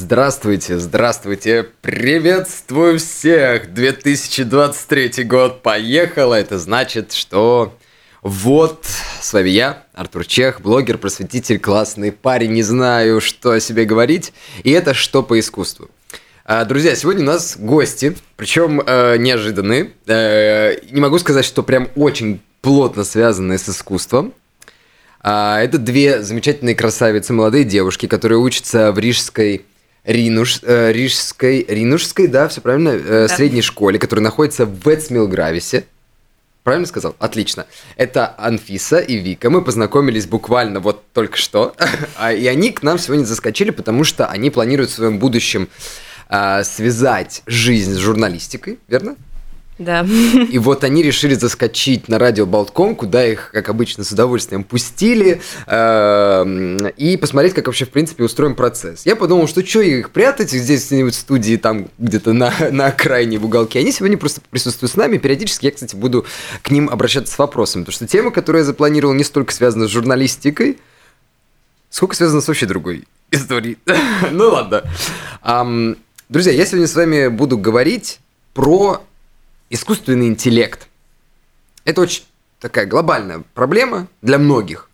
Здравствуйте, здравствуйте, приветствую всех! 2023 год поехал, это значит, что вот, с вами я, Артур Чех, блогер, просветитель, классный парень, не знаю, что о себе говорить, и это «Что по искусству». А, друзья, сегодня у нас гости, причем э, неожиданные. Э, не могу сказать, что прям очень плотно связанные с искусством. А, это две замечательные красавицы, молодые девушки, которые учатся в Рижской Ринуш, э, Рижской, Ринушской, да, все правильно, э, да. средней школе, которая находится в Вецмилгрависе. Правильно сказал? Отлично. Это Анфиса и Вика. Мы познакомились буквально вот только что. А, и они к нам сегодня заскочили, потому что они планируют в своем будущем э, связать жизнь с журналистикой, верно? Да. И вот они решили заскочить на радио Болтком, куда их, как обычно, с удовольствием пустили, э, и посмотреть, как вообще, в принципе, устроен процесс. Я подумал, что что их прятать здесь где-нибудь в студии, там где-то на, на окраине в уголке. Они сегодня просто присутствуют с нами. Периодически я, кстати, буду к ним обращаться с вопросами, потому что тема, которую я запланировал, не столько связана с журналистикой, сколько связана с вообще другой историей. ну ладно. Друзья, я сегодня с вами буду говорить про искусственный интеллект. Это очень такая глобальная проблема для многих,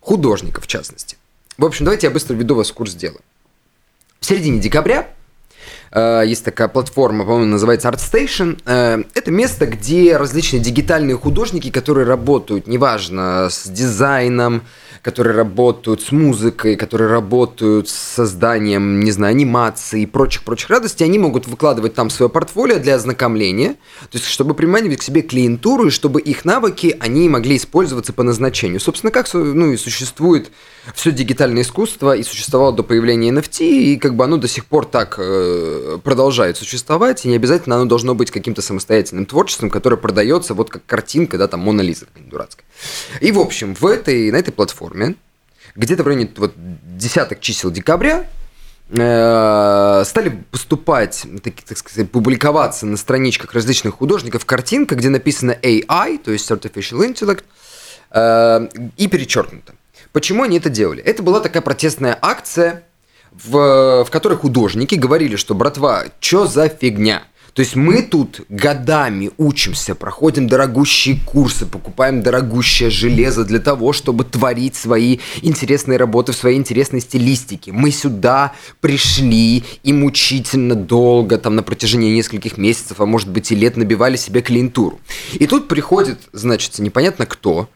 художников в частности. В общем, давайте я быстро введу вас в курс дела. В середине декабря есть такая платформа, по-моему, называется ArtStation. Э, это место, где различные дигитальные художники, которые работают, неважно, с дизайном, которые работают с музыкой, которые работают с созданием, не знаю, анимации и прочих-прочих радостей, они могут выкладывать там свое портфолио для ознакомления, то есть чтобы приманивать к себе клиентуру, и чтобы их навыки, они могли использоваться по назначению. Собственно, как ну, и существует все дигитальное искусство и существовало до появления NFT, и как бы оно до сих пор так э, продолжает существовать, и не обязательно оно должно быть каким-то самостоятельным творчеством, которое продается вот как картинка, да, там Мона Лиза дурацкая. И, в общем, в этой, на этой платформе, где-то в районе вот, десяток чисел декабря, э, стали поступать, так, так сказать, публиковаться на страничках различных художников картинка, где написано AI, то есть Artificial Intellect, э, и перечеркнуто. Почему они это делали? Это была такая протестная акция, в, в которой художники говорили, что, братва, что за фигня? То есть мы тут годами учимся, проходим дорогущие курсы, покупаем дорогущее железо для того, чтобы творить свои интересные работы в своей интересной стилистике. Мы сюда пришли и мучительно долго, там на протяжении нескольких месяцев, а может быть и лет набивали себе клиентуру. И тут приходит, значит, непонятно кто,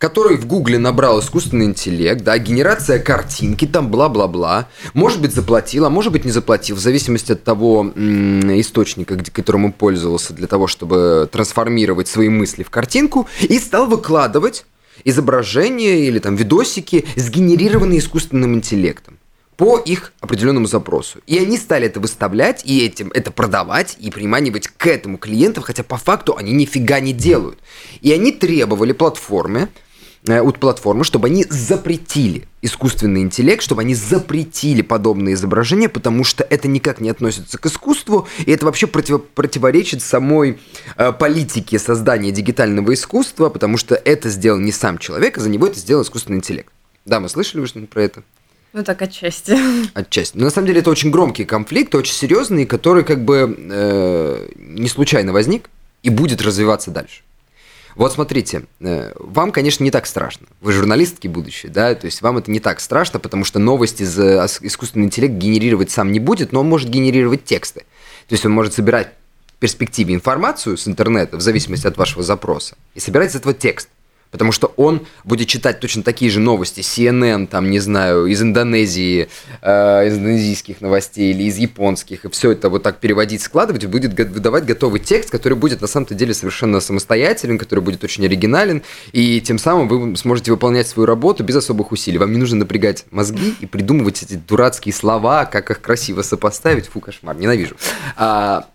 который в Гугле набрал искусственный интеллект, да, генерация картинки, там бла-бла-бла, может быть заплатил, а может быть не заплатил, в зависимости от того источника, где, которым он пользовался для того, чтобы трансформировать свои мысли в картинку, и стал выкладывать изображения или там видосики, сгенерированные искусственным интеллектом по их определенному запросу. И они стали это выставлять, и этим это продавать, и приманивать к этому клиентов, хотя по факту они нифига не делают. И они требовали платформе, от платформы, чтобы они запретили искусственный интеллект, чтобы они запретили подобные изображения, потому что это никак не относится к искусству, и это вообще против, противоречит самой э, политике создания дигитального искусства, потому что это сделал не сам человек, а за него это сделал искусственный интеллект. Да, мы слышали вы что-нибудь про это? Ну так отчасти. Отчасти. Но на самом деле это очень громкий конфликт, очень серьезный, который как бы э, не случайно возник и будет развиваться дальше. Вот смотрите, э, вам, конечно, не так страшно. Вы журналистки будущее, да, то есть вам это не так страшно, потому что новости за искусственный интеллект генерировать сам не будет, но он может генерировать тексты. То есть он может собирать в перспективе информацию с интернета в зависимости от вашего запроса и собирать из этого текст. Потому что он будет читать точно такие же новости CNN, там, не знаю, из Индонезии, э, из индонезийских новостей или из японских, и все это вот так переводить, складывать, будет выдавать готовый текст, который будет на самом-то деле совершенно самостоятелен, который будет очень оригинален, и тем самым вы сможете выполнять свою работу без особых усилий. Вам не нужно напрягать мозги и придумывать эти дурацкие слова, как их красиво сопоставить. Фу, кошмар, ненавижу. А,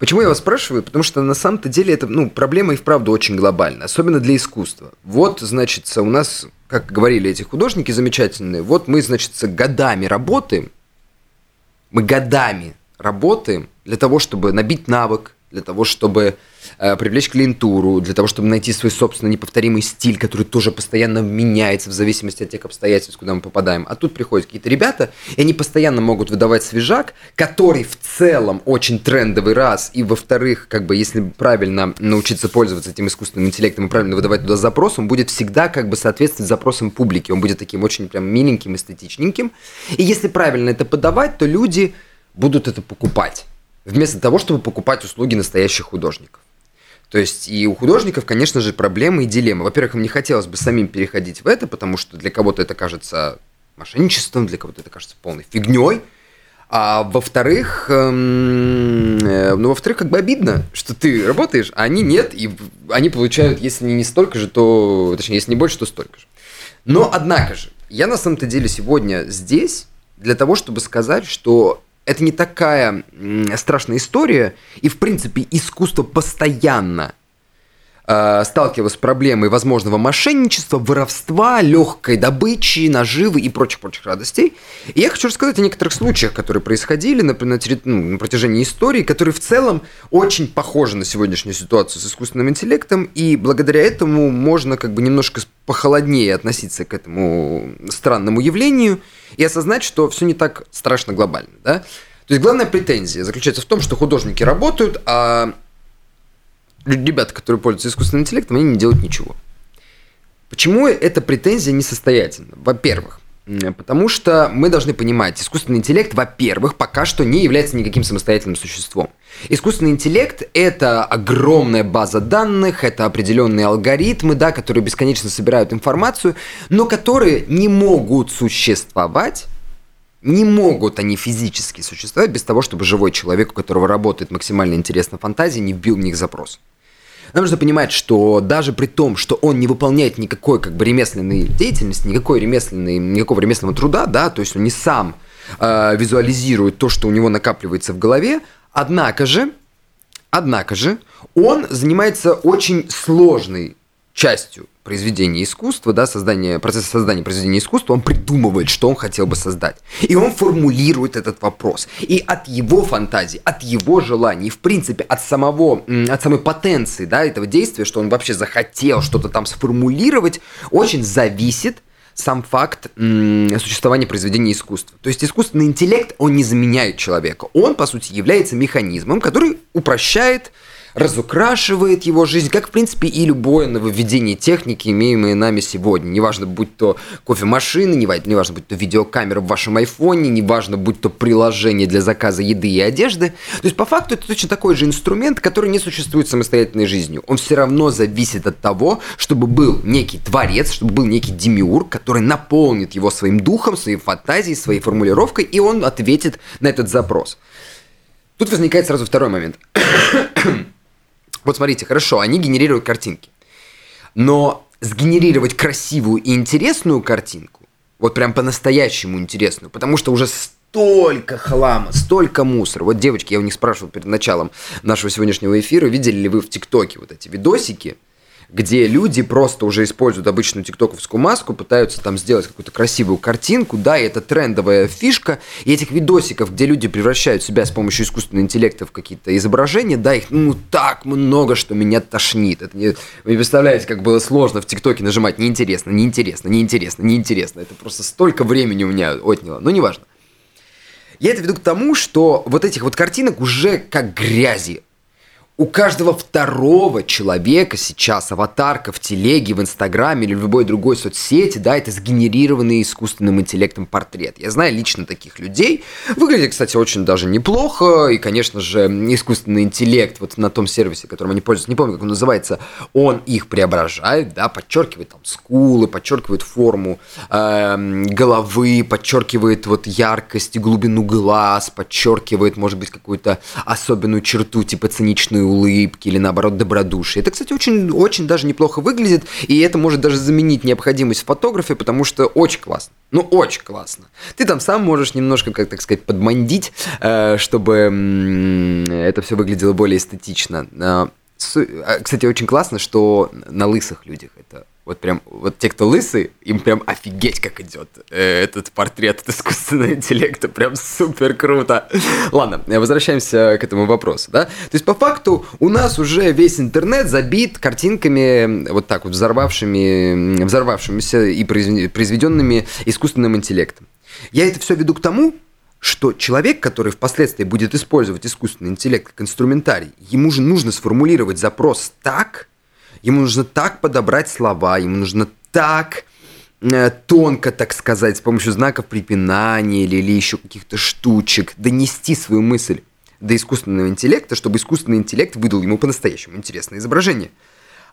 Почему я вас спрашиваю? Потому что на самом-то деле это, ну, проблема и вправду очень глобальная, особенно для искусства. Вот, значит, у нас, как говорили эти художники замечательные, вот мы, значит, годами работаем, мы годами работаем для того, чтобы набить навык, для того, чтобы э, привлечь клиентуру, для того, чтобы найти свой собственный неповторимый стиль, который тоже постоянно меняется в зависимости от тех обстоятельств, куда мы попадаем. А тут приходят какие-то ребята, и они постоянно могут выдавать свежак, который в целом очень трендовый раз, и во-вторых, как бы если правильно научиться пользоваться этим искусственным интеллектом и правильно выдавать туда запрос, он будет всегда как бы соответствовать запросам публики, он будет таким очень прям миленьким, эстетичненьким. И если правильно это подавать, то люди будут это покупать вместо того, чтобы покупать услуги настоящих художников. То есть и у художников, конечно же, проблемы и дилеммы. Во-первых, им не хотелось бы самим переходить в это, потому что для кого-то это кажется мошенничеством, для кого-то это кажется полной фигней. А во-вторых, эм, э, ну, во-вторых, как бы обидно, что ты работаешь, а они нет, и они получают, если не столько же, то, точнее, если не больше, то столько же. Но, однако же, я на самом-то деле сегодня здесь для того, чтобы сказать, что это не такая страшная история, и, в принципе, искусство постоянно э, сталкивалось с проблемой возможного мошенничества, воровства, легкой добычи, наживы и прочих-прочих радостей. И я хочу рассказать о некоторых случаях, которые происходили на, на, ну, на протяжении истории, которые в целом очень похожи на сегодняшнюю ситуацию с искусственным интеллектом, и благодаря этому можно как бы немножко похолоднее относиться к этому странному явлению и осознать, что все не так страшно глобально. Да? То есть главная претензия заключается в том, что художники работают, а ребята, которые пользуются искусственным интеллектом, они не делают ничего. Почему эта претензия несостоятельна? Во-первых, Потому что мы должны понимать, искусственный интеллект, во-первых, пока что не является никаким самостоятельным существом. Искусственный интеллект – это огромная база данных, это определенные алгоритмы, да, которые бесконечно собирают информацию, но которые не могут существовать не могут они физически существовать без того, чтобы живой человек, у которого работает максимально интересная фантазия, не вбил в них запрос. Нам нужно понимать, что даже при том, что он не выполняет никакой как бы ремесленной деятельности, никакой ремесленной, никакого ремесленного труда, да, то есть он не сам э, визуализирует то, что у него накапливается в голове, однако же, однако же, он занимается очень сложной частью произведения искусства, да, создания, процесса создания произведения искусства, он придумывает, что он хотел бы создать. И он формулирует этот вопрос. И от его фантазии, от его желаний, в принципе, от самого, от самой потенции, да, этого действия, что он вообще захотел что-то там сформулировать, очень зависит сам факт существования произведения искусства. То есть искусственный интеллект, он не заменяет человека. Он, по сути, является механизмом, который упрощает разукрашивает его жизнь, как, в принципе, и любое нововведение техники, имеемое нами сегодня. Неважно, будь то кофемашины, неважно, будь то видеокамера в вашем айфоне, неважно, будь то приложение для заказа еды и одежды. То есть, по факту, это точно такой же инструмент, который не существует самостоятельной жизнью. Он все равно зависит от того, чтобы был некий творец, чтобы был некий демиург, который наполнит его своим духом, своей фантазией, своей формулировкой, и он ответит на этот запрос. Тут возникает сразу второй момент. Вот смотрите, хорошо, они генерируют картинки. Но сгенерировать красивую и интересную картинку, вот прям по-настоящему интересную, потому что уже столько хлама, столько мусора. Вот, девочки, я у них спрашивал перед началом нашего сегодняшнего эфира, видели ли вы в ТикТоке вот эти видосики, где люди просто уже используют обычную тиктоковскую маску, пытаются там сделать какую-то красивую картинку, да, и это трендовая фишка, и этих видосиков, где люди превращают себя с помощью искусственного интеллекта в какие-то изображения, да, их ну так много, что меня тошнит. Это не... Вы представляете, как было сложно в ТикТоке нажимать неинтересно, неинтересно, неинтересно, неинтересно. Это просто столько времени у меня отняло. Но неважно. Я это веду к тому, что вот этих вот картинок уже как грязи у каждого второго человека сейчас аватарка в телеге, в инстаграме или в любой другой соцсети, да, это сгенерированный искусственным интеллектом портрет. Я знаю лично таких людей. Выглядит, кстати, очень даже неплохо. И, конечно же, искусственный интеллект вот на том сервисе, которым они пользуются, не помню, как он называется, он их преображает, да, подчеркивает там скулы, подчеркивает форму э, головы, подчеркивает вот яркость и глубину глаз, подчеркивает, может быть, какую-то особенную черту, типа циничную улыбки или наоборот добродушие. Это, кстати, очень, очень даже неплохо выглядит, и это может даже заменить необходимость в фотографии, потому что очень классно. Ну, очень классно. Ты там сам можешь немножко, как так сказать, подмандить, э, чтобы это все выглядело более эстетично. А, кстати, очень классно, что на лысых людях это Вот прям, вот те, кто лысый, им прям офигеть, как идет э, этот портрет от искусственного интеллекта. Прям супер круто. Ладно, возвращаемся к этому вопросу, да? То есть, по факту, у нас уже весь интернет забит картинками вот так вот взорвавшими, взорвавшимися и произведенными искусственным интеллектом. Я это все веду к тому, что человек, который впоследствии будет использовать искусственный интеллект как инструментарий, ему же нужно сформулировать запрос так, ему нужно так подобрать слова, ему нужно так э, тонко, так сказать, с помощью знаков препинания или, или еще каких-то штучек донести свою мысль до искусственного интеллекта, чтобы искусственный интеллект выдал ему по-настоящему интересное изображение –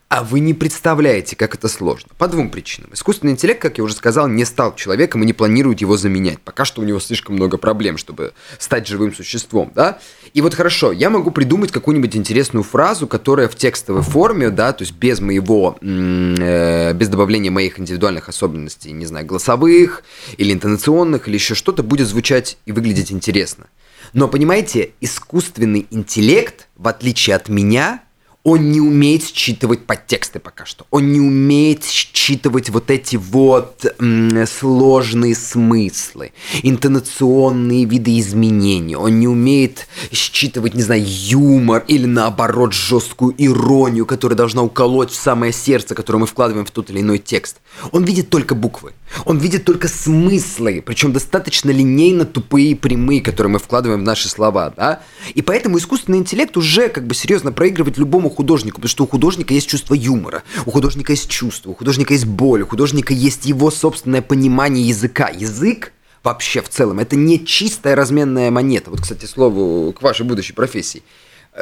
а вы не представляете, как это сложно. По двум причинам. Искусственный интеллект, как я уже сказал, не стал человеком и не планирует его заменять. Пока что у него слишком много проблем, чтобы стать живым существом, да? И вот хорошо, я могу придумать какую-нибудь интересную фразу, которая в текстовой форме, да, то есть без моего, э, без добавления моих индивидуальных особенностей, не знаю, голосовых или интонационных, или еще что-то, будет звучать и выглядеть интересно. Но понимаете, искусственный интеллект, в отличие от меня, он не умеет считывать подтексты пока что. Он не умеет считывать вот эти вот м, сложные смыслы, интонационные видоизменения. Он не умеет считывать, не знаю, юмор или наоборот жесткую иронию, которая должна уколоть в самое сердце, которое мы вкладываем в тот или иной текст. Он видит только буквы. Он видит только смыслы, причем достаточно линейно тупые и прямые, которые мы вкладываем в наши слова, да? И поэтому искусственный интеллект уже как бы серьезно проигрывает любому художнику, потому что у художника есть чувство юмора, у художника есть чувство, у художника есть боль, у художника есть его собственное понимание языка. Язык вообще в целом это не чистая разменная монета. Вот, кстати, слову к вашей будущей профессии –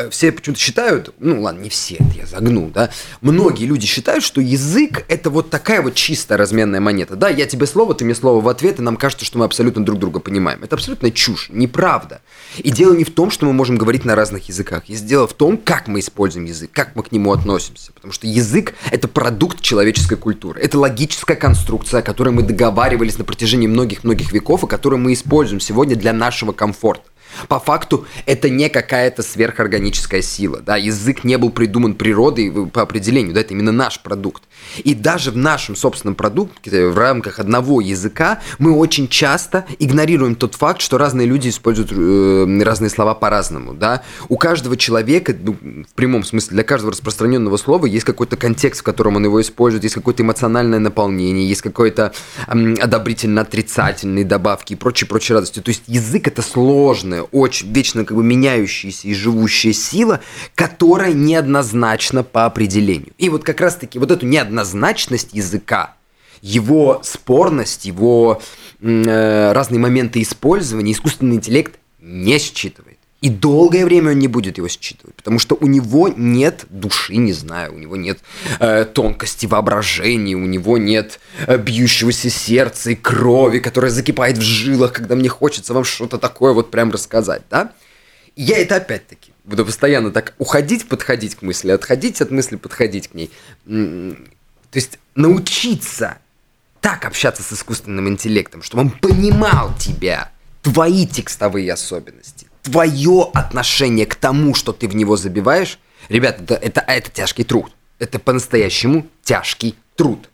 все почему-то считают, ну ладно, не все, это я загнул, да, многие люди считают, что язык это вот такая вот чистая разменная монета. Да, я тебе слово, ты мне слово в ответ, и нам кажется, что мы абсолютно друг друга понимаем. Это абсолютно чушь, неправда. И дело не в том, что мы можем говорить на разных языках. Есть дело в том, как мы используем язык, как мы к нему относимся. Потому что язык – это продукт человеческой культуры. Это логическая конструкция, о которой мы договаривались на протяжении многих-многих веков, и которую мы используем сегодня для нашего комфорта. По факту это не какая-то сверхорганическая сила, да, язык не был придуман природой по определению, да, это именно наш продукт. И даже в нашем собственном продукте, в рамках одного языка, мы очень часто игнорируем тот факт, что разные люди используют э, разные слова по-разному, да. У каждого человека, ну, в прямом смысле, для каждого распространенного слова есть какой-то контекст, в котором он его использует, есть какое-то эмоциональное наполнение, есть какое-то э, одобрительно-отрицательные добавки и прочие-прочие радости. То есть язык это сложное, очень вечно как бы меняющаяся и живущая сила, которая неоднозначна по определению. И вот как раз-таки вот эту неоднозначность языка, его спорность, его э, разные моменты использования искусственный интеллект не считывает. И долгое время он не будет его считывать, потому что у него нет души, не знаю, у него нет э, тонкости воображения, у него нет э, бьющегося сердца и крови, которая закипает в жилах, когда мне хочется вам что-то такое вот прям рассказать, да? И я это опять-таки буду постоянно так уходить, подходить к мысли, отходить от мысли, подходить к ней. То есть научиться так общаться с искусственным интеллектом, чтобы он понимал тебя, твои текстовые особенности, твое отношение к тому, что ты в него забиваешь, ребята, это, это, это тяжкий труд. Это по-настоящему тяжкий труд.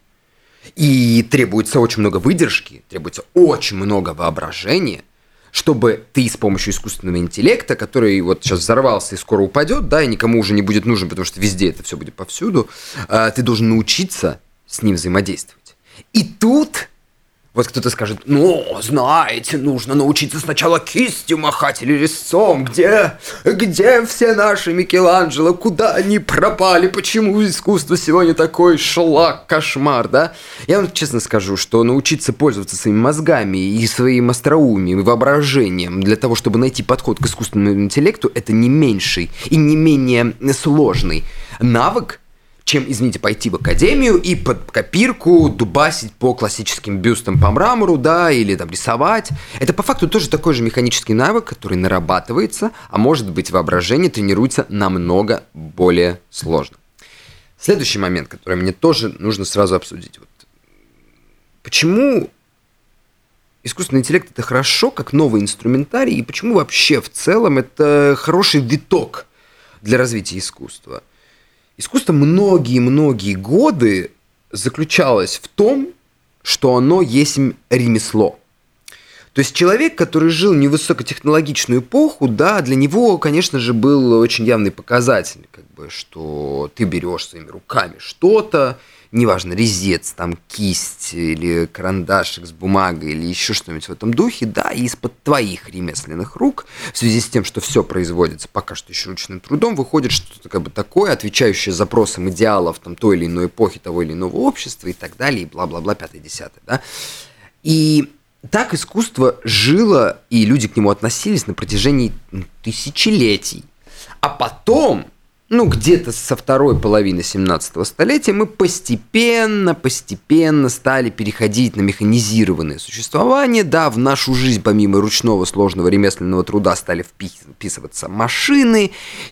И требуется очень много выдержки, требуется очень много воображения, чтобы ты с помощью искусственного интеллекта, который вот сейчас взорвался и скоро упадет, да, и никому уже не будет нужен, потому что везде это все будет повсюду, а, ты должен научиться с ним взаимодействовать. И тут вот кто-то скажет, ну, знаете, нужно научиться сначала кистью махать или резцом. Где, где все наши Микеланджело? Куда они пропали? Почему искусство сегодня такой шлак, кошмар, да? Я вам честно скажу, что научиться пользоваться своими мозгами и своим остроумием и воображением для того, чтобы найти подход к искусственному интеллекту, это не меньший и не менее сложный навык, чем, извините, пойти в академию и под копирку дубасить по классическим бюстам по мрамору, да, или там рисовать. Это по факту тоже такой же механический навык, который нарабатывается, а может быть воображение тренируется намного более сложно. Следующий момент, который мне тоже нужно сразу обсудить. Вот. Почему искусственный интеллект это хорошо, как новый инструментарий, и почему вообще в целом это хороший виток для развития искусства? Искусство многие-многие годы заключалась в том, что оно есть ремесло. То есть человек, который жил в невысокотехнологичную эпоху, да, для него, конечно же, был очень явный показатель, как бы, что ты берешь своими руками что-то, неважно, резец, там, кисть или карандашик с бумагой или еще что-нибудь в этом духе, да, и из-под твоих ремесленных рук, в связи с тем, что все производится пока что еще ручным трудом, выходит что-то как бы такое, отвечающее запросам идеалов там, той или иной эпохи, того или иного общества и так далее, и бла-бла-бла, пятое-десятое, да. И так искусство жило, и люди к нему относились на протяжении тысячелетий. А потом ну, где-то со второй половины 17 столетия мы постепенно, постепенно стали переходить на механизированное существование. Да, в нашу жизнь помимо ручного сложного ремесленного труда стали вписываться машины,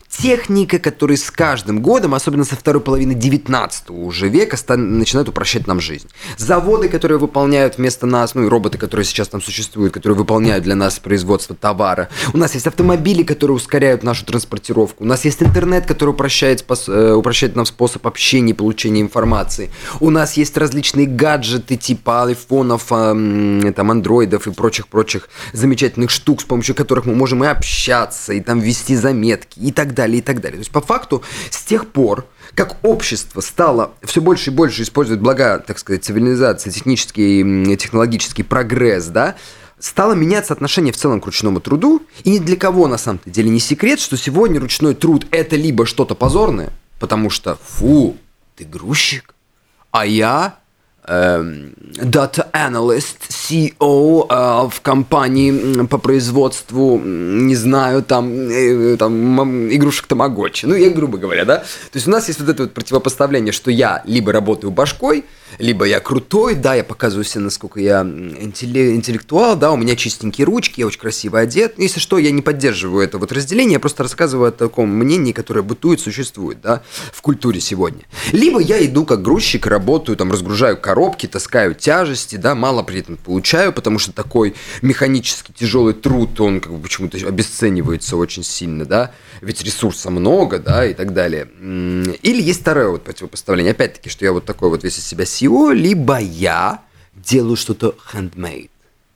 техника, которые с каждым годом, особенно со второй половины 19 уже века, начинают упрощать нам жизнь. Заводы, которые выполняют вместо нас, ну и роботы, которые сейчас там существуют, которые выполняют для нас производство товара. У нас есть автомобили, которые ускоряют нашу транспортировку. У нас есть интернет, который упрощает, э, упрощает нам способ общения и получения информации. У нас есть различные гаджеты типа айфонов, там, андроидов и прочих-прочих замечательных штук, с помощью которых мы можем и общаться, и там вести заметки, и так далее, и так далее. То есть, по факту, с тех пор, как общество стало все больше и больше использовать блага, так сказать, цивилизации, технический технологический прогресс, да, стало меняться отношение в целом к ручному труду, и ни для кого на самом-то деле не секрет, что сегодня ручной труд это либо что-то позорное, потому что фу, ты грузчик, а я data analyst, CEO э, в компании по производству, не знаю, там, э, там игрушек Тамагочи. Ну, я грубо говоря, да? То есть у нас есть вот это вот противопоставление, что я либо работаю башкой, либо я крутой, да, я показываю себе, насколько я интеллектуал, да, у меня чистенькие ручки, я очень красиво одет. Если что, я не поддерживаю это вот разделение, я просто рассказываю о таком мнении, которое бытует, существует, да, в культуре сегодня. Либо я иду как грузчик, работаю, там, разгружаю коробки, таскаю тяжести, да, мало при этом получаю, потому что такой механически тяжелый труд, он как бы почему-то обесценивается очень сильно, да, ведь ресурса много, да, и так далее. Или есть второе вот противопоставление, опять-таки, что я вот такой вот весь из себя всего, либо я делаю что-то handmade.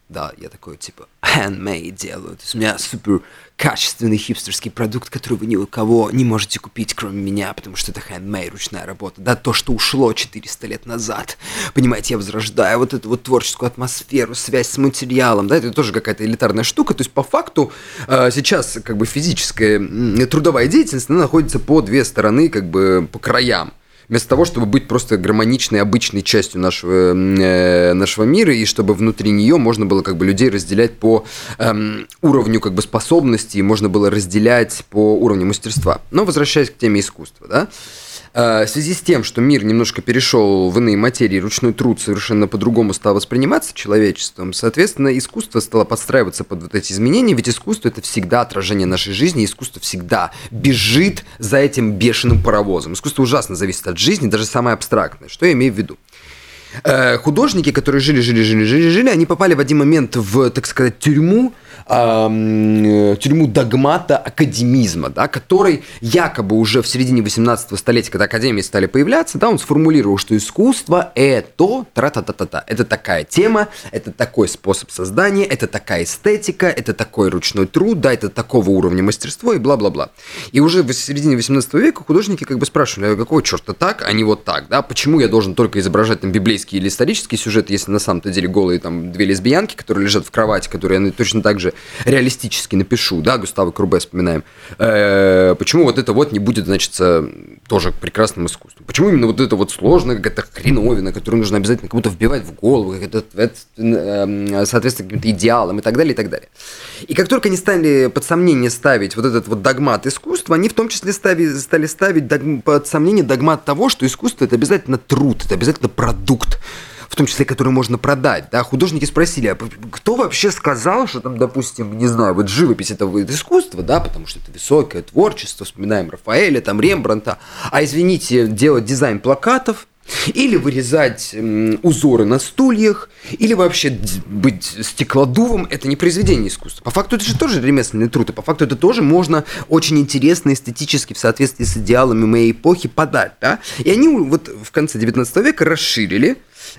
Да, я такой типа handmade делаю. То есть у меня супер качественный хипстерский продукт, который вы ни у кого не можете купить, кроме меня, потому что это handmade, ручная работа. Да, то, что ушло 400 лет назад. Понимаете, я возрождаю вот эту вот творческую атмосферу, связь с материалом, да, это тоже какая-то элитарная штука. То есть, по факту, э, сейчас как бы физическая трудовая деятельность, она находится по две стороны, как бы по краям вместо того, чтобы быть просто гармоничной, обычной частью нашего, э, нашего мира, и чтобы внутри нее можно было как бы людей разделять по эм, уровню как бы способностей, можно было разделять по уровню мастерства. Но возвращаясь к теме искусства, да, Э, в связи с тем, что мир немножко перешел в иные материи, ручной труд совершенно по-другому стал восприниматься человечеством, соответственно, искусство стало подстраиваться под вот эти изменения, ведь искусство это всегда отражение нашей жизни, искусство всегда бежит за этим бешеным паровозом. Искусство ужасно зависит от жизни, даже самое абстрактное. Что я имею в виду? Э, художники, которые жили, жили, жили, жили, жили, они попали в один момент в, так сказать, тюрьму, э, тюрьму догмата академизма, да, который якобы уже в середине 18 столетия, когда академии стали появляться, да, он сформулировал, что искусство это тра-та-та-та-та. Это такая тема, это такой способ создания, это такая эстетика, это такой ручной труд, да, это такого уровня мастерства и бла-бла-бла. И уже в середине 18 века художники как бы спрашивали, а какого черта так, а не вот так, да, почему я должен только изображать там библейский или исторический сюжет, если на самом-то деле голые там две лесбиянки, которые лежат в кровати, которые точно так же реалистически напишу, да, Густава Крубе вспоминаем, э, почему вот это вот не будет, значит, тоже прекрасным искусством? Почему именно вот это вот сложная какая-то хреновина, которую нужно обязательно кому-то вбивать в голову, как это, это э, соответственно каким-то идеалам и так далее, и так далее. И как только они стали под сомнение ставить вот этот вот догмат искусства, они в том числе ставили, стали ставить дог, под сомнение догмат того, что искусство это обязательно труд, это обязательно продукт в том числе, которые можно продать, да, художники спросили, а кто вообще сказал, что там, допустим, не знаю, вот живопись это вид искусства, да, потому что это высокое творчество, вспоминаем Рафаэля, там, Рембранта, а извините, делать дизайн плакатов, Или вырезать узоры на стульях, или вообще быть стеклодувом – это не произведение искусства. По факту это же тоже ремесленный труд, и по факту это тоже можно очень интересно, эстетически, в соответствии с идеалами моей эпохи подать. Да? И они вот в конце 19 века расширили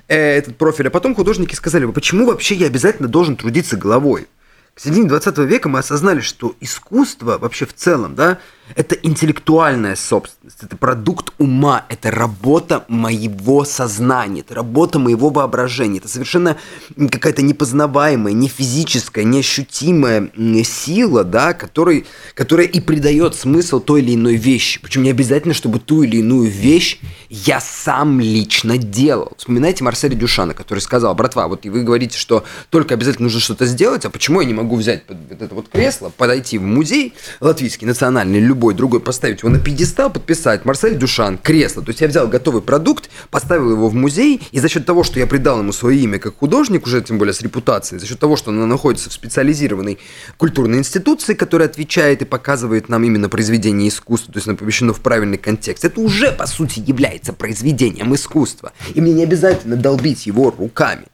э, этот профиль, а потом художники сказали, почему вообще я обязательно должен трудиться головой? К середине 20 века мы осознали, что искусство вообще в целом, да, это интеллектуальная собственность, это продукт ума, это работа моего сознания, это работа моего воображения, это совершенно какая-то непознаваемая, не физическая, неощутимая сила, да, который, которая и придает смысл той или иной вещи. Причем не обязательно, чтобы ту или иную вещь я сам лично делал. Вспоминайте Марселя Дюшана, который сказал, братва, вот вы говорите, что только обязательно нужно что-то сделать, а почему я не могу взять вот это вот кресло, подойти в музей латвийский, национальный, любой другой, поставить его на пьедестал, подписать Марсель Дюшан, кресло. То есть я взял готовый продукт, поставил его в музей, и за счет того, что я придал ему свое имя как художник, уже тем более с репутацией, за счет того, что оно находится в специализированной культурной институции, которая отвечает и показывает нам именно произведение искусства, то есть оно помещено в правильный контекст, это уже, по сути, является произведением искусства. И мне не обязательно долбить его руками.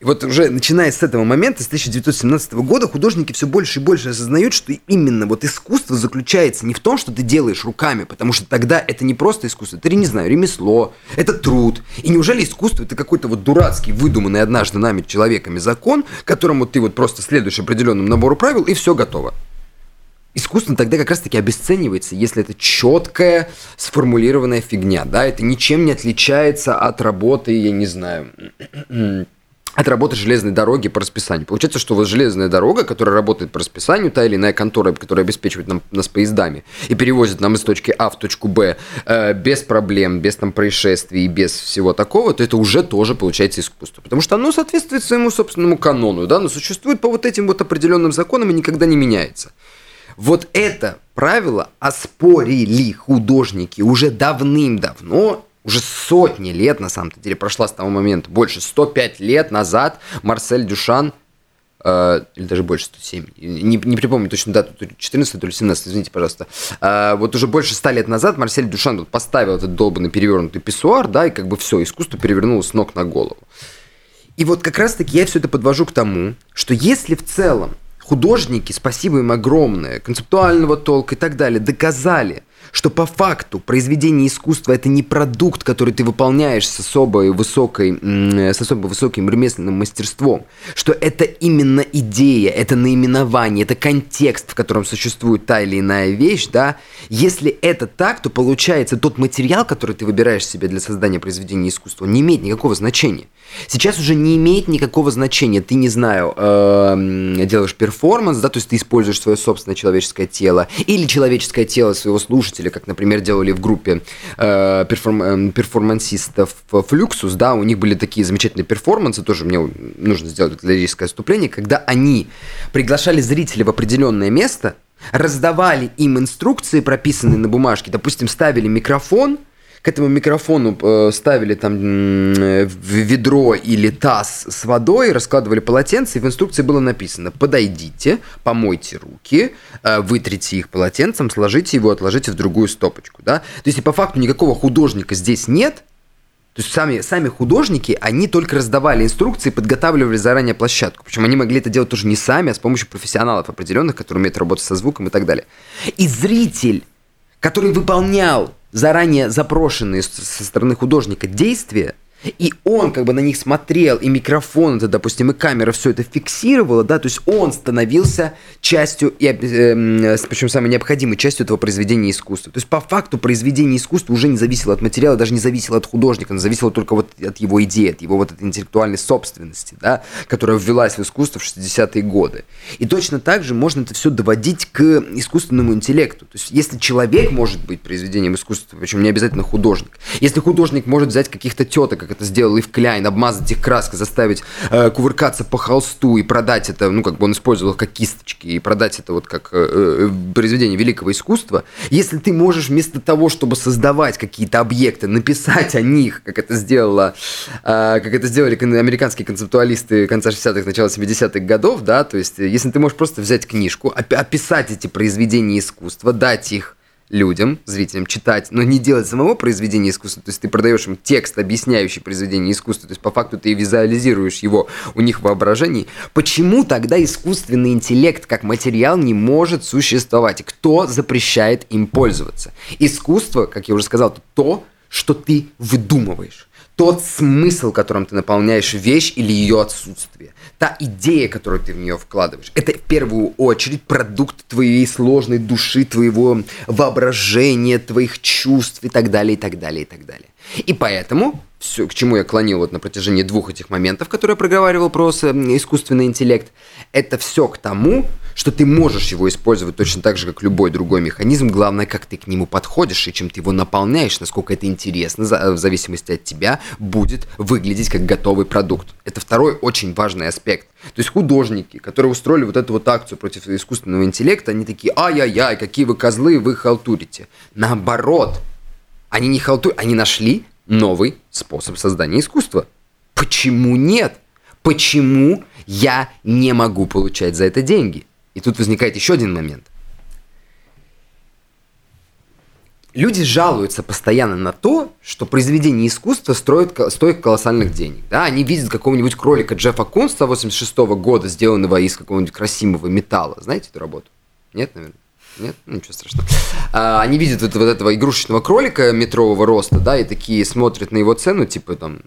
И вот уже начиная с этого момента, с 1917 года, художники все больше и больше осознают, что именно вот искусство заключается не в том, что ты делаешь руками, потому что тогда это не просто искусство, это, не знаю, ремесло, это труд. И неужели искусство это какой-то вот дурацкий, выдуманный однажды нами человеками закон, которому ты вот просто следуешь определенному набору правил, и все готово. Искусство тогда как раз-таки обесценивается, если это четкая, сформулированная фигня, да, это ничем не отличается от работы, я не знаю, от работы железной дороги по расписанию. Получается, что вот железная дорога, которая работает по расписанию, та или иная контора, которая обеспечивает нам, нас поездами и перевозит нам из точки А в точку Б э, без проблем, без там происшествий, без всего такого, то это уже тоже получается искусство. Потому что оно соответствует своему собственному канону, да, но существует по вот этим вот определенным законам и никогда не меняется. Вот это правило оспорили художники уже давным-давно уже сотни лет, на самом-то деле, прошла с того момента, больше 105 лет назад Марсель Дюшан, э, или даже больше 107, не, не припомню точно дату, то ли 14, то ли 17, извините, пожалуйста, э, вот уже больше 100 лет назад Марсель Дюшан вот поставил этот долбанный перевернутый писсуар, да, и как бы все, искусство перевернулось с ног на голову. И вот как раз-таки я все это подвожу к тому, что если в целом художники, спасибо им огромное, концептуального толка и так далее, доказали, что по факту произведение искусства это не продукт, который ты выполняешь с особой высокой, с особо высоким ремесленным мастерством, что это именно идея, это наименование, это контекст, в котором существует та или иная вещь, да, если это так, то получается тот материал, который ты выбираешь себе для создания произведения искусства, не имеет никакого значения. Сейчас уже не имеет никакого значения. Ты, не знаю, э, делаешь перформанс, да, то есть ты используешь свое собственное человеческое тело или человеческое тело своего слушателя, как, например, делали в группе э, э, перформансистов Fluxus, да, у них были такие замечательные перформансы, тоже мне нужно сделать лирическое отступление, когда они приглашали зрителей в определенное место, раздавали им инструкции, прописанные на бумажке, допустим, ставили микрофон – к этому микрофону э, ставили там э, ведро или таз с водой, раскладывали полотенце, и в инструкции было написано «Подойдите, помойте руки, э, вытрите их полотенцем, сложите его, отложите в другую стопочку». Да? То есть, и по факту никакого художника здесь нет, то есть сами, сами художники, они только раздавали инструкции, подготавливали заранее площадку. Причем они могли это делать тоже не сами, а с помощью профессионалов определенных, которые умеют работать со звуком и так далее. И зритель, который выполнял заранее запрошенные со стороны художника действия, и он как бы на них смотрел, и микрофон, это, допустим, и камера все это фиксировала, да, то есть он становился частью, и, э, причем самой необходимой частью этого произведения искусства. То есть по факту произведение искусства уже не зависело от материала, даже не зависело от художника, оно зависело только вот от его идеи, от его вот этой интеллектуальной собственности, да, которая ввелась в искусство в 60-е годы. И точно так же можно это все доводить к искусственному интеллекту. То есть если человек может быть произведением искусства, причем не обязательно художник, если художник может взять каких-то теток, как это сделал Ив Кляйн, обмазать их краской, заставить э, кувыркаться по холсту и продать это, ну, как бы он использовал как кисточки, и продать это вот как э, э, произведение великого искусства, если ты можешь вместо того, чтобы создавать какие-то объекты, написать о них, как это сделала, э, как это сделали американские концептуалисты конца 60-х, начала 70-х годов, да, то есть если ты можешь просто взять книжку, описать эти произведения искусства, дать их людям, зрителям читать, но не делать самого произведения искусства. То есть ты продаешь им текст, объясняющий произведение искусства. То есть по факту ты визуализируешь его у них в воображении. Почему тогда искусственный интеллект как материал не может существовать? Кто запрещает им пользоваться? Искусство, как я уже сказал, то, что ты выдумываешь тот смысл, которым ты наполняешь вещь или ее отсутствие, та идея, которую ты в нее вкладываешь, это в первую очередь продукт твоей сложной души, твоего воображения, твоих чувств и так далее, и так далее, и так далее. И поэтому, все, к чему я клонил вот на протяжении двух этих моментов, которые я проговаривал про искусственный интеллект, это все к тому, что ты можешь его использовать точно так же, как любой другой механизм. Главное, как ты к нему подходишь и чем ты его наполняешь, насколько это интересно, в зависимости от тебя, будет выглядеть как готовый продукт. Это второй очень важный аспект. То есть художники, которые устроили вот эту вот акцию против искусственного интеллекта, они такие, ай-яй-яй, какие вы козлы, вы халтурите. Наоборот, они не халтурят, они нашли новый способ создания искусства. Почему нет? Почему я не могу получать за это деньги? И тут возникает еще один момент. Люди жалуются постоянно на то, что произведение искусства строит, стоит колоссальных денег. Да? Они видят какого-нибудь кролика Джеффа Кунста 86 -го года, сделанного из какого-нибудь красивого металла. Знаете эту работу? Нет, наверное? Нет? Ну, ничего страшного. А, они видят вот, вот этого игрушечного кролика метрового роста, да, и такие смотрят на его цену, типа там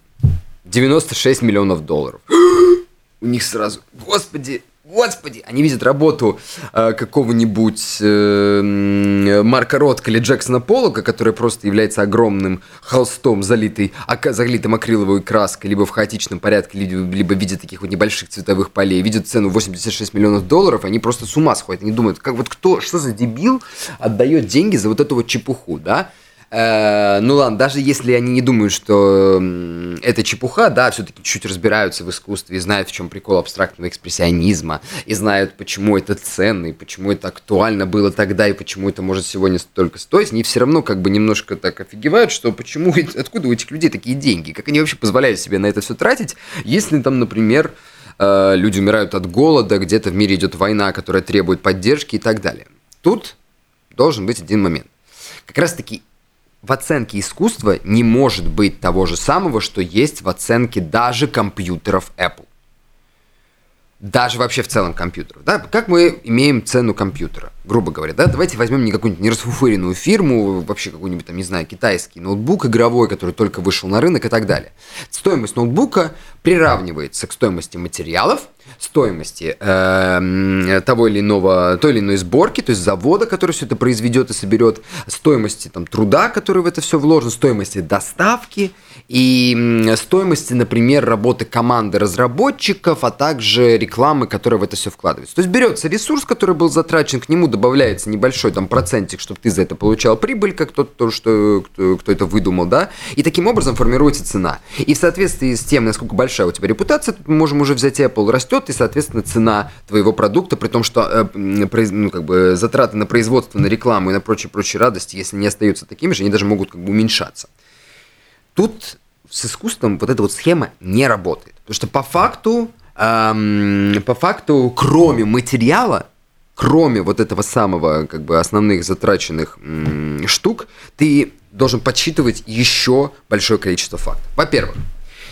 96 миллионов долларов. У них сразу, господи, Господи, они видят работу э, какого-нибудь э, Марка Ротка или Джексона Поллока, который просто является огромным холстом, залитый, ака, залитым акриловой краской, либо в хаотичном порядке, либо, либо в виде таких вот небольших цветовых полей, видят цену 86 миллионов долларов, они просто с ума сходят. Они думают, как вот кто, что за дебил отдает деньги за вот эту вот чепуху, да? Э, ну ладно, даже если они не думают, что это чепуха, да, все-таки чуть разбираются в искусстве и знают, в чем прикол абстрактного экспрессионизма, и знают, почему это ценно, и почему это актуально было тогда, и почему это может сегодня столько стоить, они все равно как бы немножко так офигевают, что почему, откуда у этих людей такие деньги, как они вообще позволяют себе на это все тратить, если там, например, э, люди умирают от голода, где-то в мире идет война, которая требует поддержки и так далее. Тут должен быть один момент. Как раз таки в оценке искусства не может быть того же самого, что есть в оценке даже компьютеров Apple. Даже вообще в целом компьютеров. Да? Как мы имеем цену компьютера, грубо говоря. Да? Давайте возьмем не какую-нибудь нерасфуфыренную фирму, вообще какой-нибудь, там, не знаю, китайский ноутбук игровой, который только вышел на рынок и так далее. Стоимость ноутбука приравнивается к стоимости материалов, стоимости э, того или иного, той или иной сборки, то есть завода, который все это произведет и соберет, стоимости там, труда, который в это все вложен, стоимости доставки и стоимости, например, работы команды разработчиков, а также рекламы, которая в это все вкладывается. То есть берется ресурс, который был затрачен, к нему добавляется небольшой там процентик, чтобы ты за это получал прибыль, как тот, то, что, кто, кто это выдумал, да, и таким образом формируется цена. И в соответствии с тем, насколько большая у тебя репутация, мы можем уже взять Apple, растет, и, соответственно, цена твоего продукта, при том, что э, ну, как бы затраты на производство, на рекламу и на прочие-прочие радости, если не остаются такими же, они даже могут как бы уменьшаться. Тут с искусством вот эта вот схема не работает. Потому что по факту, эм, по факту, кроме материала, кроме вот этого самого, как бы, основных затраченных м, штук, ты должен подсчитывать еще большое количество фактов. Во-первых,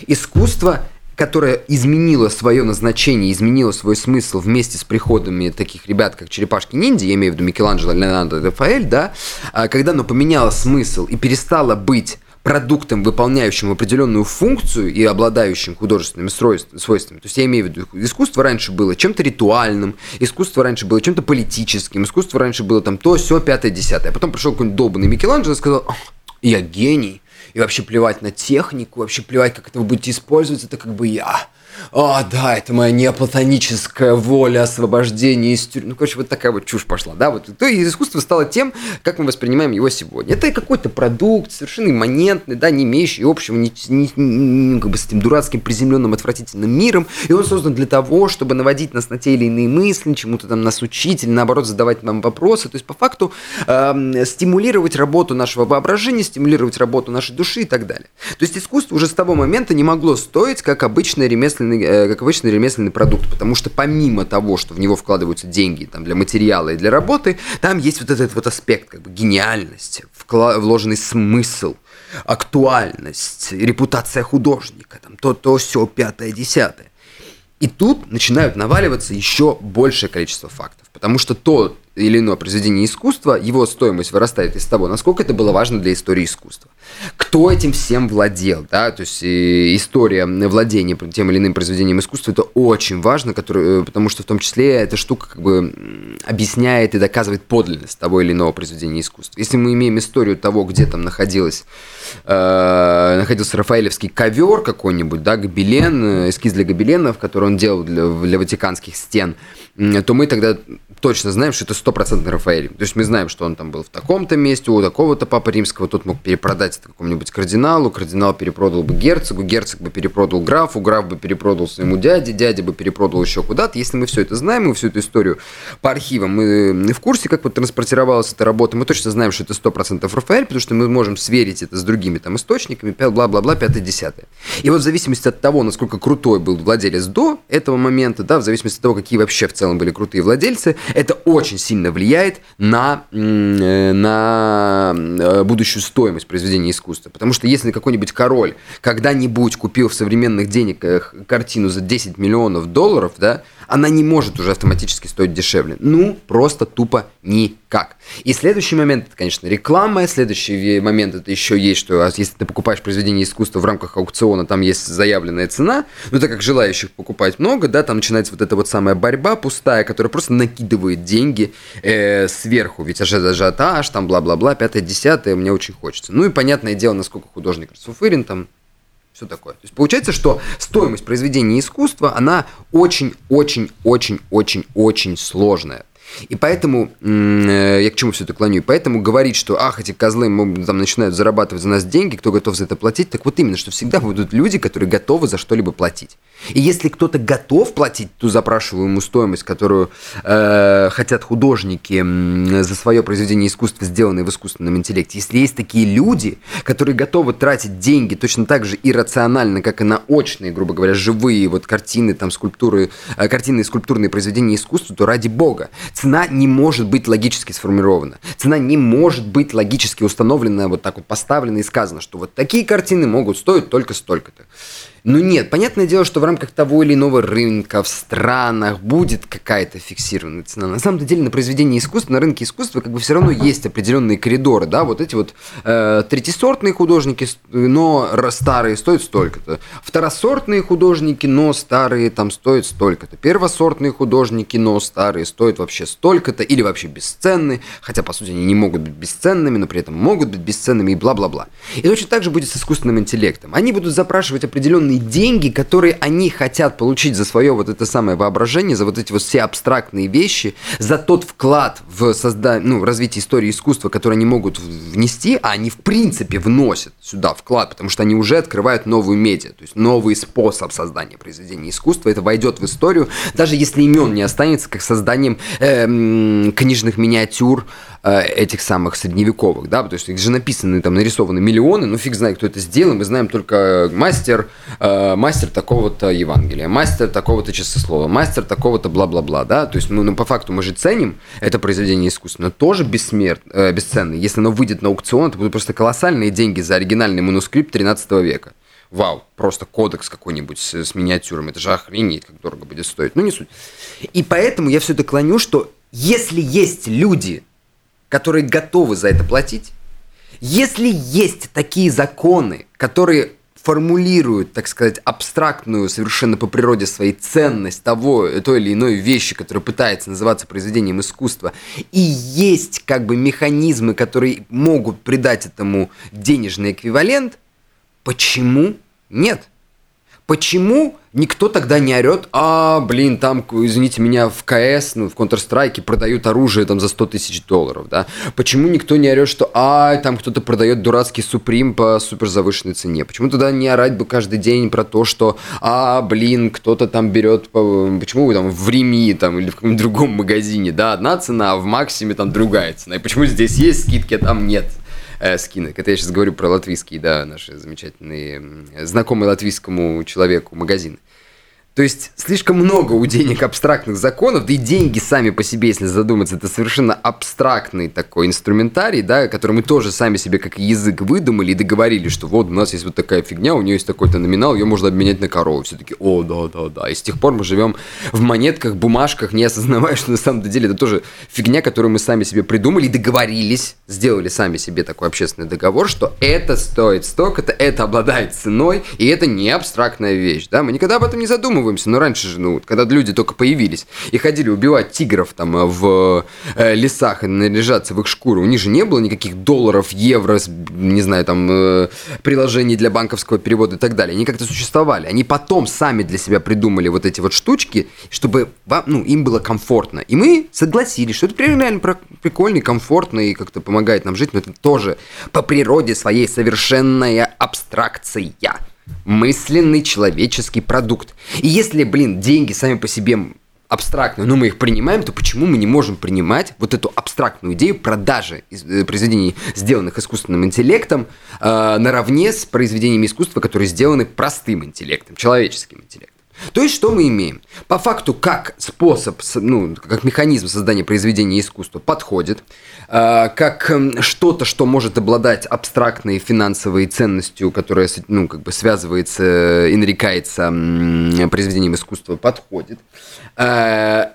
искусство которое изменило свое назначение, изменило свой смысл вместе с приходами таких ребят, как Черепашки-ниндзя, я имею в виду Микеланджело, Леонардо, Рафаэль, да, а, когда оно поменяло смысл и перестало быть продуктом, выполняющим определенную функцию и обладающим художественными свойствами. То есть я имею в виду, искусство раньше было чем-то ритуальным, искусство раньше было чем-то политическим, искусство раньше было там то, все, пятое, десятое. А потом пришел какой-нибудь долбанный Микеланджело и сказал, я гений, и вообще плевать на технику, вообще плевать, как это вы будете использовать, это как бы я. О, да, это моя неоплатоническая воля освобождения из тюрьмы. Ну, короче, вот такая вот чушь пошла, да, вот. То есть искусство стало тем, как мы воспринимаем его сегодня. Это какой-то продукт, совершенно имманентный, да, не имеющий общего ни, ни, ни, как бы с этим дурацким, приземленным, отвратительным миром, и он создан для того, чтобы наводить нас на те или иные мысли, чему-то там нас учить, или наоборот задавать нам вопросы, то есть по факту э, стимулировать работу нашего воображения, стимулировать работу нашей души и так далее. То есть искусство уже с того момента не могло стоить, как обычное ремесло ремесленный, э, как обычно, ремесленный продукт, потому что помимо того, что в него вкладываются деньги там, для материала и для работы, там есть вот этот вот аспект, как бы гениальность, вложенный смысл, актуальность, репутация художника, там то, то, все, пятое, десятое. И тут начинают наваливаться еще большее количество фактов, потому что то или иное произведение искусства, его стоимость вырастает из того, насколько это было важно для истории искусства. Кто этим всем владел, да, то есть э, история владения тем или иным произведением искусства, это очень важно, который, э, потому что в том числе эта штука как бы объясняет и доказывает подлинность того или иного произведения искусства. Если мы имеем историю того, где там находилось, э, находился Рафаэлевский ковер какой-нибудь, да, гобелен, э, эскиз для гобеленов, который он делал для, для ватиканских стен, то мы тогда точно знаем, что это стопроцентный Рафаэль. То есть мы знаем, что он там был в таком-то месте, у такого-то папы римского, тот мог перепродать это какому-нибудь кардиналу, кардинал перепродал бы герцогу, герцог бы перепродал графу, граф бы перепродал своему дяде, дядя бы перепродал еще куда-то. Если мы все это знаем, мы всю эту историю по архивам, мы в курсе, как вот транспортировалась эта работа, мы точно знаем, что это сто процентов Рафаэль, потому что мы можем сверить это с другими там источниками, бла-бла-бла, пятое-десятое. И вот в зависимости от того, насколько крутой был владелец до этого момента, да, в зависимости от того, какие вообще в целом были крутые владельцы, это очень сильно влияет на, э, на э, будущую стоимость произведения искусства. Потому что если какой-нибудь король когда-нибудь купил в современных денег картину за 10 миллионов долларов, да, она не может уже автоматически стоить дешевле. Ну, просто тупо никак. И следующий момент, это, конечно, реклама. Следующий момент, это еще есть, что а если ты покупаешь произведение искусства в рамках аукциона, там есть заявленная цена, но так как желающих покупать много, да, там начинается вот эта вот самая борьба пустая, которая просто накидывает деньги э, сверху. Ведь ажиотаж, там бла-бла-бла, пятое, десятое, мне очень хочется. Ну и понятное дело, насколько художник Расфуфырин там все такое. То есть получается, что стоимость произведения искусства, она очень-очень-очень-очень-очень сложная. И поэтому, э, я к чему все это клоню, и поэтому говорить, что, ах, эти козлы там начинают зарабатывать за нас деньги, кто готов за это платить, так вот именно, что всегда будут люди, которые готовы за что-либо платить. И если кто-то готов платить ту запрашиваемую стоимость, которую э, хотят художники за свое произведение искусства, сделанное в искусственном интеллекте, если есть такие люди, которые готовы тратить деньги точно так же иррационально, как и на очные, грубо говоря, живые вот картины, там, скульптуры, э, картины и скульптурные произведения искусства, то ради бога, цена не может быть логически сформирована. Цена не может быть логически установлена, вот так вот поставлена и сказано, что вот такие картины могут стоить только столько-то. Ну нет, понятное дело, что в рамках того или иного рынка в странах будет какая-то фиксированная цена. На самом деле на произведение искусства, на рынке искусства как бы все равно есть определенные коридоры, да, вот эти вот э, третисортные художники, но старые стоят столько-то. Второсортные художники, но старые там стоят столько-то. Первосортные художники, но старые стоят вообще столько-то или вообще бесценны, хотя по сути они не могут быть бесценными, но при этом могут быть бесценными и бла-бла-бла. И точно так же будет с искусственным интеллектом. Они будут запрашивать определенные определенные деньги, которые они хотят получить за свое вот это самое воображение, за вот эти вот все абстрактные вещи, за тот вклад в создание, ну, в развитие истории искусства, который они могут внести, а они в принципе вносят сюда вклад, потому что они уже открывают новую медиа, то есть новый способ создания произведения искусства, это войдет в историю, даже если имен не останется, как созданием э, книжных миниатюр, Э, этих самых средневековых, да, то есть их же написаны, там нарисованы миллионы, ну фиг знает, кто это сделал, мы знаем только мастер, э, мастер такого-то Евангелия, мастер такого-то часослова, мастер такого-то бла-бла-бла, да, то есть ну, ну, по факту мы же ценим это произведение искусства, но тоже бессмерт, э, бесценно, если оно выйдет на аукцион, это будут просто колоссальные деньги за оригинальный манускрипт 13 века. Вау, просто кодекс какой-нибудь с, с миниатюрами, это же охренеть, как дорого будет стоить, ну не суть. И поэтому я все это клоню, что если есть люди, которые готовы за это платить, если есть такие законы, которые формулируют, так сказать, абстрактную совершенно по природе своей ценность того, той или иной вещи, которая пытается называться произведением искусства, и есть как бы механизмы, которые могут придать этому денежный эквивалент, почему нет? Почему никто тогда не орет, а, блин, там, извините меня, в КС, ну, в Counter-Strike продают оружие там за 100 тысяч долларов, да? Почему никто не орет, что, а, там кто-то продает дурацкий Суприм по супер завышенной цене? Почему тогда не орать бы каждый день про то, что, а, блин, кто-то там берет, почему вы там в Рими там или в каком-нибудь другом магазине, да, одна цена, а в Максиме там другая цена? И почему здесь есть скидки, а там нет? Э, скинок. Это я сейчас говорю про латвийские, да, наши замечательные, знакомые латвийскому человеку магазины. То есть слишком много у денег абстрактных законов, да и деньги сами по себе, если задуматься, это совершенно абстрактный такой инструментарий, да, который мы тоже сами себе как язык выдумали и договорились, что вот у нас есть вот такая фигня, у нее есть такой-то номинал, ее можно обменять на корову. Все таки о, да, да, да. И с тех пор мы живем в монетках, бумажках, не осознавая, что на самом деле это тоже фигня, которую мы сами себе придумали и договорились, сделали сами себе такой общественный договор, что это стоит столько-то, это обладает ценой, и это не абстрактная вещь, да, мы никогда об этом не задумываемся задумываемся, но раньше же, ну, когда люди только появились и ходили убивать тигров там э, в э, лесах и наряжаться в их шкуру, у них же не было никаких долларов, евро, не знаю, там, э, приложений для банковского перевода и так далее. Они как-то существовали. Они потом сами для себя придумали вот эти вот штучки, чтобы вам, ну, им было комфортно. И мы согласились, что это реально прикольно и комфортно, и как-то помогает нам жить, но это тоже по природе своей совершенная абстракция мысленный человеческий продукт. И если, блин, деньги сами по себе абстрактные, но мы их принимаем, то почему мы не можем принимать вот эту абстрактную идею продажи э, произведений, сделанных искусственным интеллектом, э, наравне с произведениями искусства, которые сделаны простым интеллектом, человеческим интеллектом? То есть, что мы имеем? По факту, как способ, ну, как механизм создания произведения искусства подходит, э, как эм, что-то, что может обладать абстрактной финансовой ценностью, которая, ну, как бы связывается и нарекается произведением искусства, подходит. Э,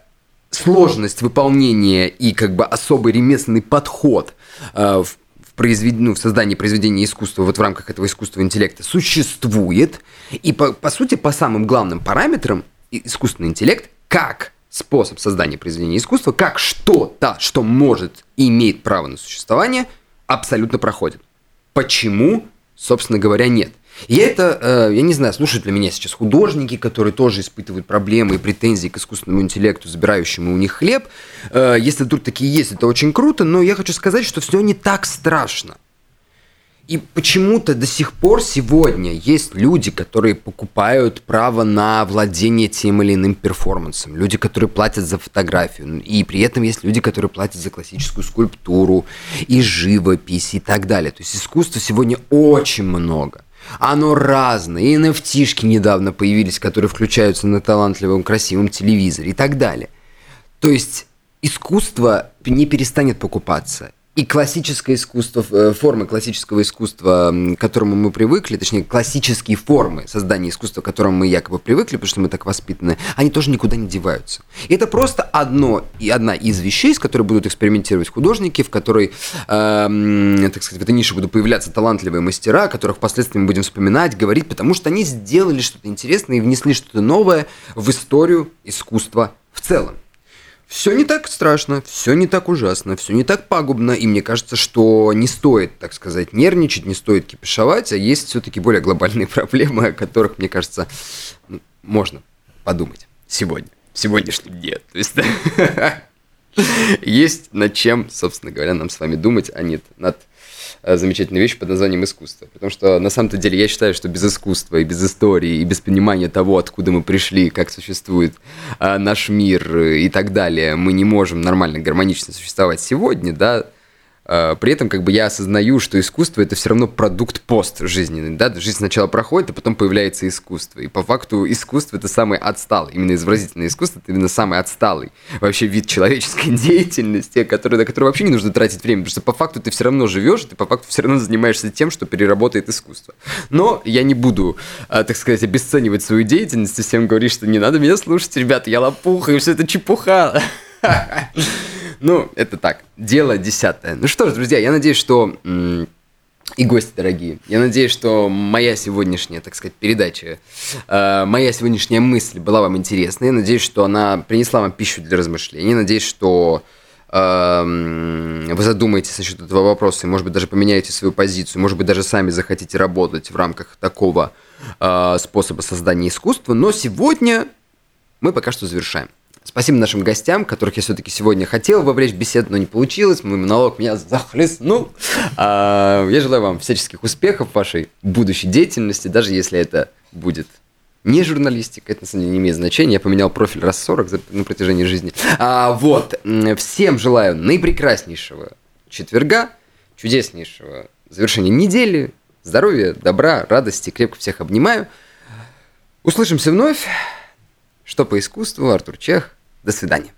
сложность выполнения и как бы особый ремесленный подход э, в произвед... ну, в создании произведения искусства вот в рамках этого искусства интеллекта существует. И по, по сути, по самым главным параметрам искусственный интеллект как способ создания произведения искусства, как что-то, что может и имеет право на существование, абсолютно проходит. Почему, собственно говоря, нет? И это, э, я не знаю, слушают ли меня сейчас художники, которые тоже испытывают проблемы и претензии к искусственному интеллекту, забирающему у них хлеб. Э, если тут такие есть, это очень круто, но я хочу сказать, что все не так страшно. И почему-то до сих пор сегодня есть люди, которые покупают право на владение тем или иным перформансом. Люди, которые платят за фотографию. И при этом есть люди, которые платят за классическую скульптуру и живопись и так далее. То есть искусства сегодня очень много. Оно разное. И nft недавно появились, которые включаются на талантливом, красивом телевизоре и так далее. То есть искусство не перестанет покупаться. И классическое искусство, э, формы классического искусства, к которому мы привыкли, точнее, классические формы создания искусства, к которым мы якобы привыкли, потому что мы так воспитаны, они тоже никуда не деваются. И это просто одно, и одна из вещей, с которой будут экспериментировать художники, в которой, э, так сказать, в этой нише будут появляться талантливые мастера, которых впоследствии мы будем вспоминать, говорить, потому что они сделали что-то интересное и внесли что-то новое в историю искусства в целом все не так страшно, все не так ужасно, все не так пагубно, и мне кажется, что не стоит, так сказать, нервничать, не стоит кипишовать, а есть все-таки более глобальные проблемы, о которых, мне кажется, можно подумать сегодня, в сегодняшнем дне. То есть есть над чем, собственно говоря, нам с вами думать, а не над Э, замечательную вещь под названием искусство. Потому что на самом-то деле я считаю, что без искусства и без истории, и без понимания того, откуда мы пришли, как существует э, наш мир и так далее, мы не можем нормально, гармонично существовать сегодня, да, при этом как бы я осознаю, что искусство это все равно продукт пост жизненный, да, жизнь сначала проходит, а потом появляется искусство. И по факту искусство это самый отсталый, именно изобразительное искусство это именно самый отсталый вообще вид человеческой деятельности, который, на который вообще не нужно тратить время, потому что по факту ты все равно живешь, ты по факту все равно занимаешься тем, что переработает искусство. Но я не буду, а, так сказать, обесценивать свою деятельность и всем говорить, что не надо меня слушать, ребята, я лопуха, и все это чепуха. Ну, это так, дело десятое. Ну что ж, друзья, я надеюсь, что и гости дорогие. Я надеюсь, что моя сегодняшняя, так сказать, передача, э, моя сегодняшняя мысль была вам интересна. Я надеюсь, что она принесла вам пищу для размышлений. Я надеюсь, что э, вы задумаетесь насчет этого вопроса и, может быть, даже поменяете свою позицию, может быть, даже сами захотите работать в рамках такого э, способа создания искусства. Но сегодня мы пока что завершаем. Спасибо нашим гостям, которых я все-таки сегодня хотел вовлечь в беседу, но не получилось. Мой монолог меня захлестнул. А, я желаю вам всяческих успехов в вашей будущей деятельности, даже если это будет не журналистика, это на самом деле не имеет значения. Я поменял профиль раз 40 за, на протяжении жизни. А, вот. Всем желаю наипрекраснейшего четверга, чудеснейшего завершения недели, здоровья, добра, радости. Крепко всех обнимаю. Услышимся вновь. Что по искусству, Артур Чех. До свидания.